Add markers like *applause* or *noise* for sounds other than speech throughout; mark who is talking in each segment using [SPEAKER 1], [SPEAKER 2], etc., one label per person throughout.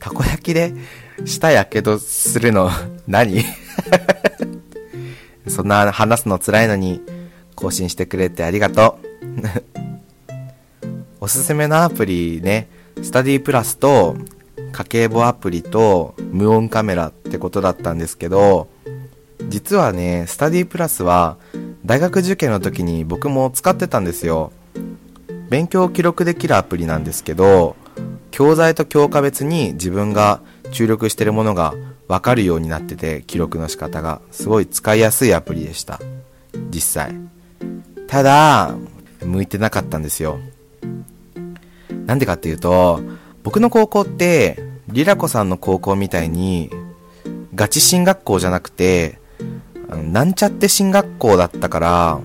[SPEAKER 1] たこ焼きで舌やけどするの何？*laughs* そんな話すの辛いのに更新してくれてありがとう。*laughs* おすすめのアプリね、スタディプラスと家計簿アプリと無音カメラってことだったんですけど、実はね、スタディプラスは大学受験の時に僕も使ってたんですよ。勉強を記録できるアプリなんですけど、教材と教科別に自分が注力してるものがわかるようになってて、記録の仕方が。すごい使いやすいアプリでした。実際。ただ、向いてなかったんですよ。なんでかっていうと、僕の高校って、リラコさんの高校みたいに、ガチ進学校じゃなくて、なんちゃって進学校だったから、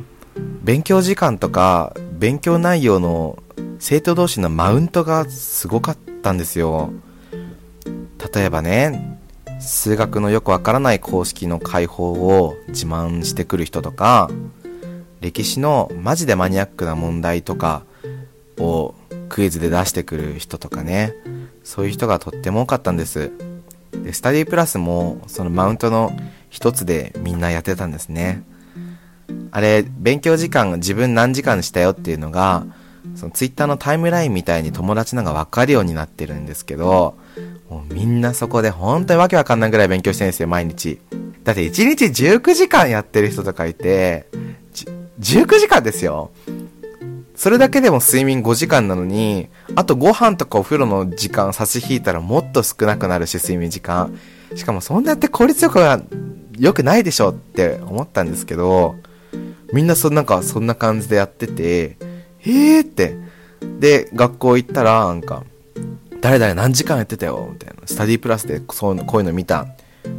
[SPEAKER 1] 勉強時間とか、勉強内容の生徒同士のマウントがすごかったんですよ。例えばね、数学のよくわからない公式の解放を自慢してくる人とか、歴史のマジでマニアックな問題とかをクイズで出してくる人とかね、そういう人がとっても多かったんです。で、スタディプラスもそのマウントの一つでみんなやってたんですね。あれ、勉強時間自分何時間したよっていうのが、そのツイッターのタイムラインみたいに友達のがわかるようになってるんですけど、もうみんなそこで本当にわけわかんないぐらい勉強してるんですよ、毎日。だって1日19時間やってる人とかいて、19時間ですよ。それだけでも睡眠5時間なのに、あとご飯とかお風呂の時間差し引いたらもっと少なくなるし、睡眠時間。しかもそんなやって効率よくは良くないでしょって思ったんですけど、みんなそなんかそんな感じでやってて、えーって。で、学校行ったら、なんか、誰々何時間やってたよみたいな。スタディプラスでそうこういうの見た。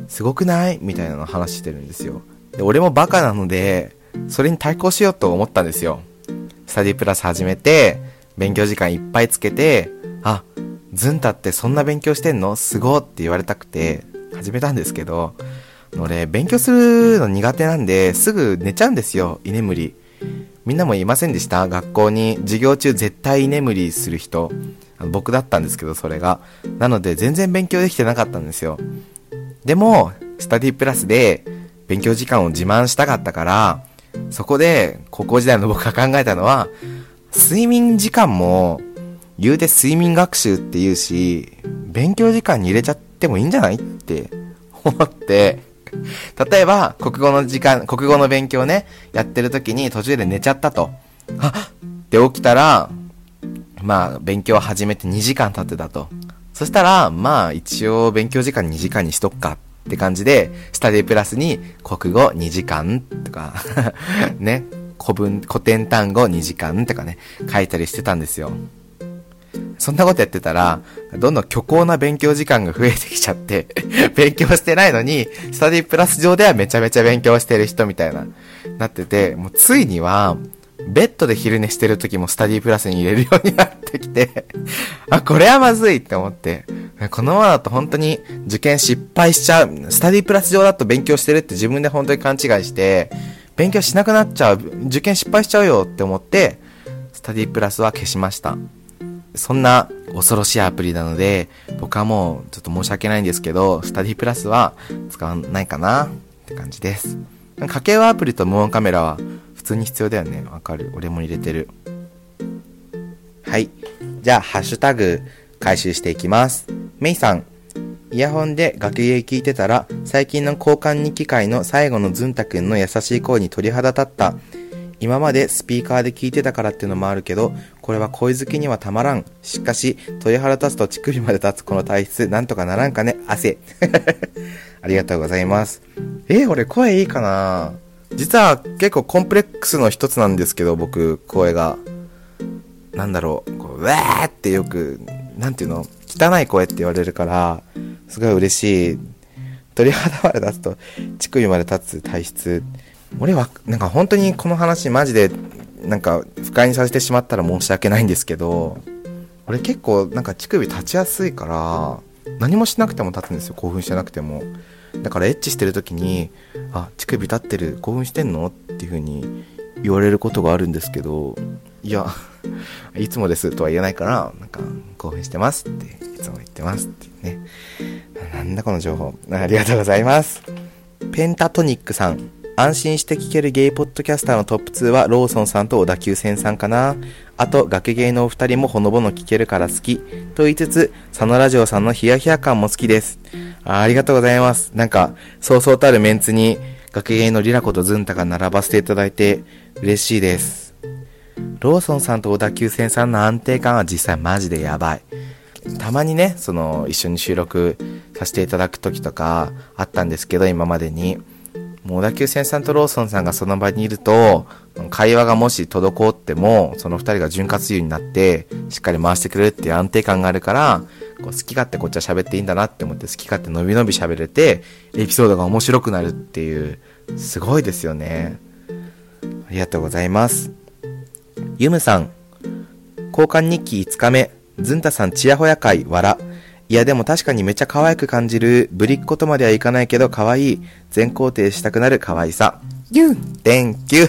[SPEAKER 1] すごくない？みたいなの話してるんですよ。で、俺もバカなので、それに対抗しようと思ったんですよ。スタディプラス始めて、勉強時間いっぱいつけて、あ、ズンタってそんな勉強してんの？すごって言われたくて、始めたんですけど、俺、勉強するの苦手なんで、すぐ寝ちゃうんですよ、居眠り。みんなもいませんでした？学校に授業中絶対居眠りする人。僕だったんですけど、それが。なので、全然勉強できてなかったんですよ。でも、スタディプラスで勉強時間を自慢したかったから、そこで、高校時代の僕が考えたのは、睡眠時間も、言うて睡眠学習って言うし、勉強時間に入れちゃってもいいんじゃない？って思って、例えば、国語の時間、国語の勉強ね、やってる時に途中で寝ちゃったと。あって起きたら、まあ、勉強を始めて2時間経ってたと。そしたら、まあ、一応勉強時間2時間にしとくかって感じで、スタディプラスに国語2時間とか *laughs* ね、古文、古典単語2時間とかね、書いたりしてたんですよ。そんなことやってたら、どんどん虚構な勉強時間が増えてきちゃって *laughs* 勉強してないのに、スタディプラス上ではめちゃめちゃ勉強してる人みたいな、なってて、もうついには、ベッドで昼寝してる時もスタディプラスに入れるようになってきて *laughs* あ、これはまずいって思って、このままだと本当に受験失敗しちゃう。スタディプラス上だと勉強してるって自分で本当に勘違いして、勉強しなくなっちゃう。受験失敗しちゃうよって思って、スタディプラスは消しました。そんな恐ろしいアプリなので、僕はもうちょっと申し訳ないんですけど、スタディプラスは使わないかなって感じです。家計はアプリと無音カメラは普通に必要だよね。わかる。俺も入れてる。はい。じゃあ、ハッシュタグ回収していきます。メイさん。イヤホンで学芸聞いてたら、最近の交換日記会の最後のズンタくんの優しい声に鳥肌立った。今までスピーカーで聞いてたからっていうのもあるけど、これは恋好きにはたまらん。しかし、鳥肌立つと乳首まで立つこの体質、なんとかならんかね、汗。*laughs* ありがとうございます。えー、俺声いいかな実は結構コンプレックスの一つなんですけど、僕、声が。なんだろう、こう、ウェーってよく、なんていうの？汚い声って言われるから、すごい嬉しい。鳥肌まで立つと、乳首まで立つ体質。俺は、なんか本当にこの話マジで、なんか不快にさせてしまったら申し訳ないんですけど、俺結構なんか乳首立ちやすいから、何もしなくても立つんですよ、興奮してなくても。だからエッチしてる時に、あ、乳首立ってる、興奮してんの？っていう風に言われることがあるんですけど、いや、いつもですとは言えないから、なんか、興奮してますって、いつも言ってますってね。なんだこの情報。ありがとうございます。ペンタトニックさん。安心して聴けるゲイポッドキャスターのトップ2はローソンさんと小田急線さんかな。あと、学芸のお二人もほのぼの聴けるから好き。と言いつつ、佐野ラジオさんのヒヤヒヤ感も好きです。あありがとうございます。なんか、そうそうたるメンツに、学芸のリラコとズンタが並ばせていただいて、嬉しいです。ローソンさんと小田急線さんの安定感は実際マジでやばい。たまにね、その、一緒に収録させていただく時とかあったんですけど、今までに。もう小田急線さんとローソンさんがその場にいると、会話がもし滞っても、その二人が潤滑油になって、しっかり回してくれるっていう安定感があるから、こう好き勝手こっちは喋っていいんだなって思って好き勝手伸び伸び喋れて、エピソードが面白くなるっていう、すごいですよね。ありがとうございます。ユムさん、交換日記5日目、ズンタさんちやほや会、わら。いやでも確かにめっちゃ可愛く感じる、ぶりっ子とまではいかないけど可愛い、全肯定したくなる可愛さ。ユー !Thank you!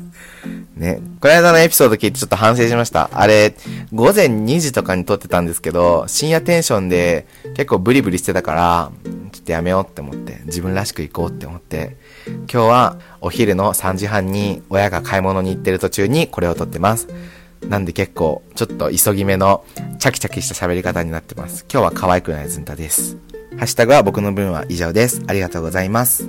[SPEAKER 1] *laughs* ね、この間のエピソード聞いてちょっと反省しました。あれ、午前2時とかに撮ってたんですけど、深夜テンションで結構ブリブリしてたから、ちょっとやめようって思って、自分らしく行こうって思って、今日はお昼の3時半に親が買い物に行ってる途中にこれを撮ってます。なんで結構、ちょっと急ぎ目の、チャキチャキした喋り方になってます。今日は可愛くないずんたです。ハッシュタグは僕の分は以上です。ありがとうございます。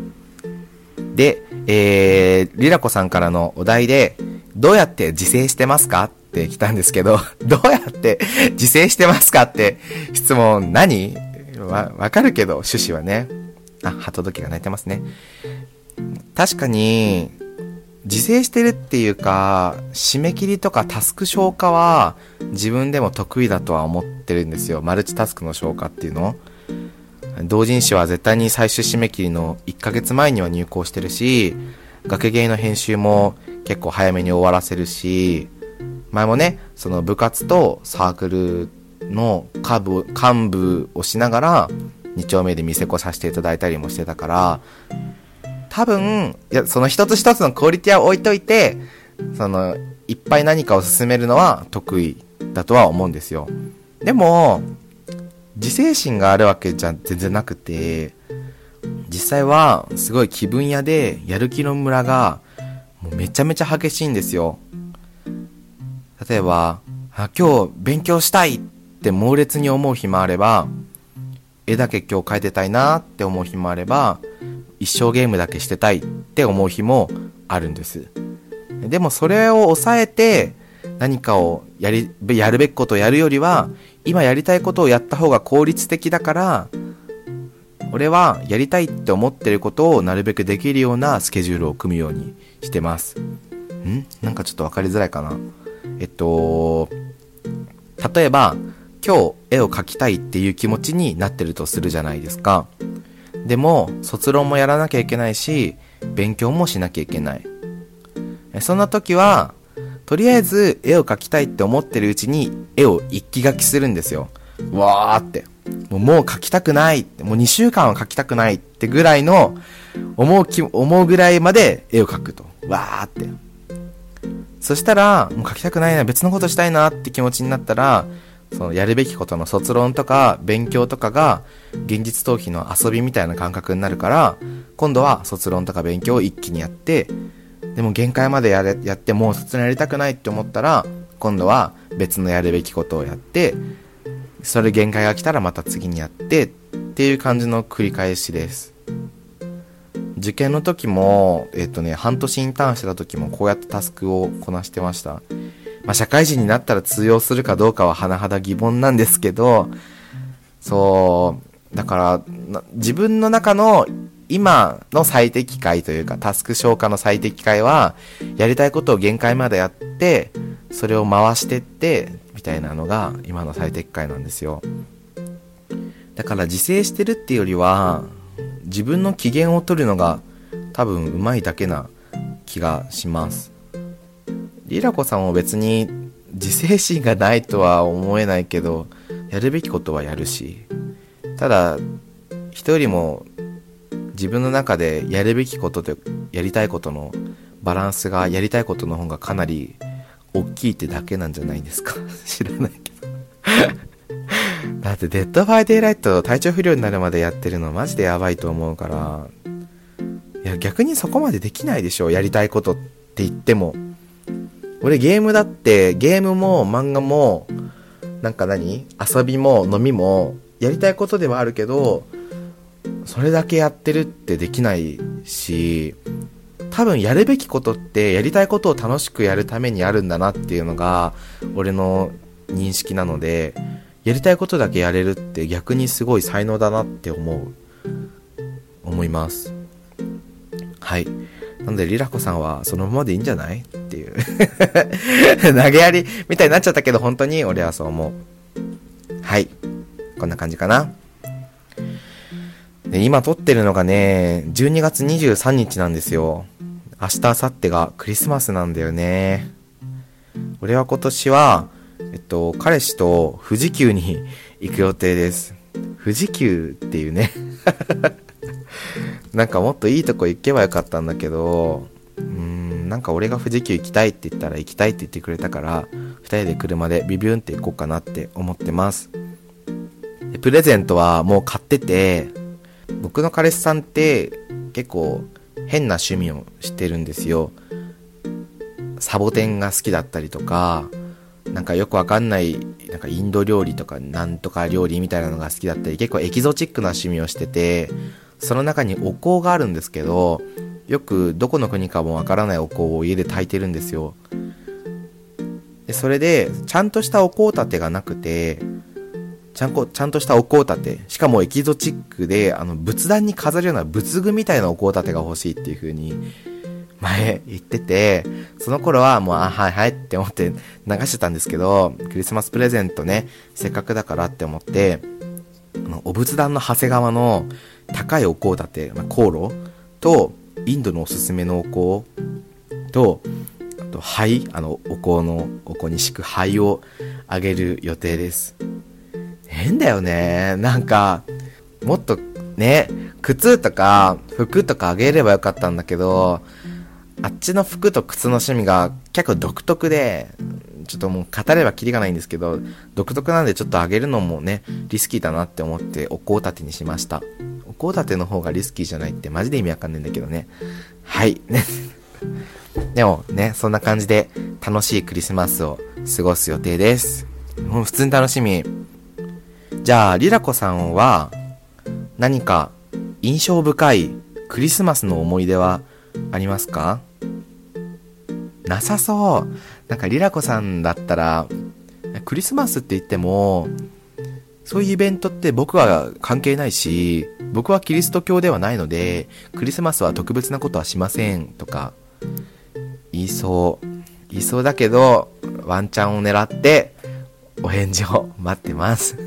[SPEAKER 1] で、えー、リラコさんからのお題で、どうやって自制してますかって来たんですけど、*laughs* どうやって自制してますかって質問何？わ、わかるけど、趣旨はね。あ、鳩時が鳴いてますね。確かに、自制してるっていうか、締め切りとかタスク消化は自分でも得意だとは思ってるんですよ。マルチタスクの消化っていうの。同人誌は絶対に最終締め切りの1ヶ月前には入稿してるし、学芸の編集も結構早めに終わらせるし、前もね、その部活とサークルの幹部幹部をしながら、2丁目で店子させていただいたりもしてたから、多分、いや、その一つ一つのクオリティは置いといて、その、いっぱい何かを進めるのは得意だとは思うんですよ。でも、自制心があるわけじゃ全然なくて、実際はすごい気分屋でやる気のムラがもうめちゃめちゃ激しいんですよ。例えば、あ今日勉強したいって猛烈に思う日もあれば、絵だけ今日描いてたいなって思う日もあれば、一生ゲームだけしてたいって思う日もあるんです。でもそれを抑えて何かをやり、やるべきことをやるよりは、今やりたいことをやった方が効率的だから、俺はやりたいって思ってることをなるべくできるようなスケジュールを組むようにしてます。ん？なんかちょっとわかりづらいかな。えっと、例えば、今日絵を描きたいっていう気持ちになってるとするじゃないですか。でも、卒論もやらなきゃいけないし、勉強もしなきゃいけない。そんな時は、とりあえず絵を描きたいって思ってるうちに絵を一気書きするんですよ。わーって。もうもう描きたくないって、もう2週間は描きたくないってぐらいの、思うき、思うぐらいまで絵を描くと。わーって。そしたら、もう描きたくないな、別のことしたいなって気持ちになったら、そのやるべきことの卒論とか勉強とかが現実逃避の遊びみたいな感覚になるから今度は卒論とか勉強を一気にやってでも限界までやれやってもう卒論やりたくないって思ったら今度は別のやるべきことをやってそれ限界が来たらまた次にやってっていう感じの繰り返しです。受験の時もえっ、とね半年インターンしてた時もこうやってタスクをこなしてました。まあ、社会人になったら通用するかどうかは甚だ疑問なんですけど、そう、だから、自分の中の今の最適解というか、タスク消化の最適解は、やりたいことを限界までやって、それを回してって、みたいなのが今の最適解なんですよ。だから自制してるっていうよりは、自分の機嫌を取るのが多分うまいだけな気がします。リラコさんも別に自制心がないとは思えないけど、やるべきことはやるし、ただ、人よりも自分の中でやるべきこととやりたいことのバランスがやりたいことの方がかなり大きいってだけなんじゃないですか *laughs* 知らないけど *laughs* だって Dead by Daylight 体調不良になるまでやってるのマジでやばいと思うから、いや逆にそこまでできないでしょ、やりたいことって言っても。俺ゲームだって、ゲームも漫画も、なんか何遊びも飲みも、やりたいことではあるけど、それだけやってるってできないし、多分やるべきことってやりたいことを楽しくやるためにあるんだなっていうのが俺の認識なのでやりたいことだけやれるって逆にすごい才能だなって思う。思います。はい。なのでリラコさんはそのままでいいんじゃない？*laughs* 投げやりみたいになっちゃったけど本当に俺はそう思う。はい。こんな感じかな。で今撮ってるのがね12月23日なんですよ。明日、明後日がクリスマスなんだよね。俺は今年は、えっと、彼氏と富士急に行く予定です。富士急っていうね。*laughs* なんかもっといいとこ行けばよかったんだけど、なんか俺が富士急行きたいって言ったら行きたいって言ってくれたから、二人で車でビビュンって行こうかなって思ってます。プレゼントはもう買ってて、僕の彼氏さんって結構変な趣味をしてるんですよ。サボテンが好きだったりとか、なんかよくわかんない、なんかインド料理とかなんとか料理みたいなのが好きだったり、結構エキゾチックな趣味をしてて、その中にお香があるんですけど、よくどこの国かもわからないお香を家で炊いてるんですよ。でそれで、ちゃんとしたお香立てがなくて、ちゃんこ、ちゃんとしたお香立て。しかもエキゾチックで、あの、仏壇に飾るような仏具みたいなお香立てが欲しいっていう風に、前言ってて、その頃はもう、あ、はいはいって思って流してたんですけど、クリスマスプレゼントね、せっかくだからって思って、あの、お仏壇の長谷川の高いお香立て、まあ、香炉と、インドのおすすめのお香と、あと、灰、あの、お香の、お香に敷く灰をあげる予定です。変だよね。なんか、もっとね、靴とか服とかあげればよかったんだけど、あっちの服と靴の趣味が結構独特で、ちょっともう語ればキリがないんですけど、独特なんでちょっとあげるのもね、リスキーだなって思ってお香立てにしました。お香立ての方がリスキーじゃないってマジで意味わかんないんだけどね。はい。ね。*laughs* でもね、そんな感じで楽しいクリスマスを過ごす予定です。もう普通に楽しみ。じゃあ、リラコさんは何か印象深いクリスマスの思い出はありますか？なさそう。なんかリラコさんだったら、クリスマスって言っても、そういうイベントって僕は関係ないし、僕はキリスト教ではないので、クリスマスは特別なことはしませんとか、言いそう。言いそうだけど、ワンチャンを狙って、お返事を待ってます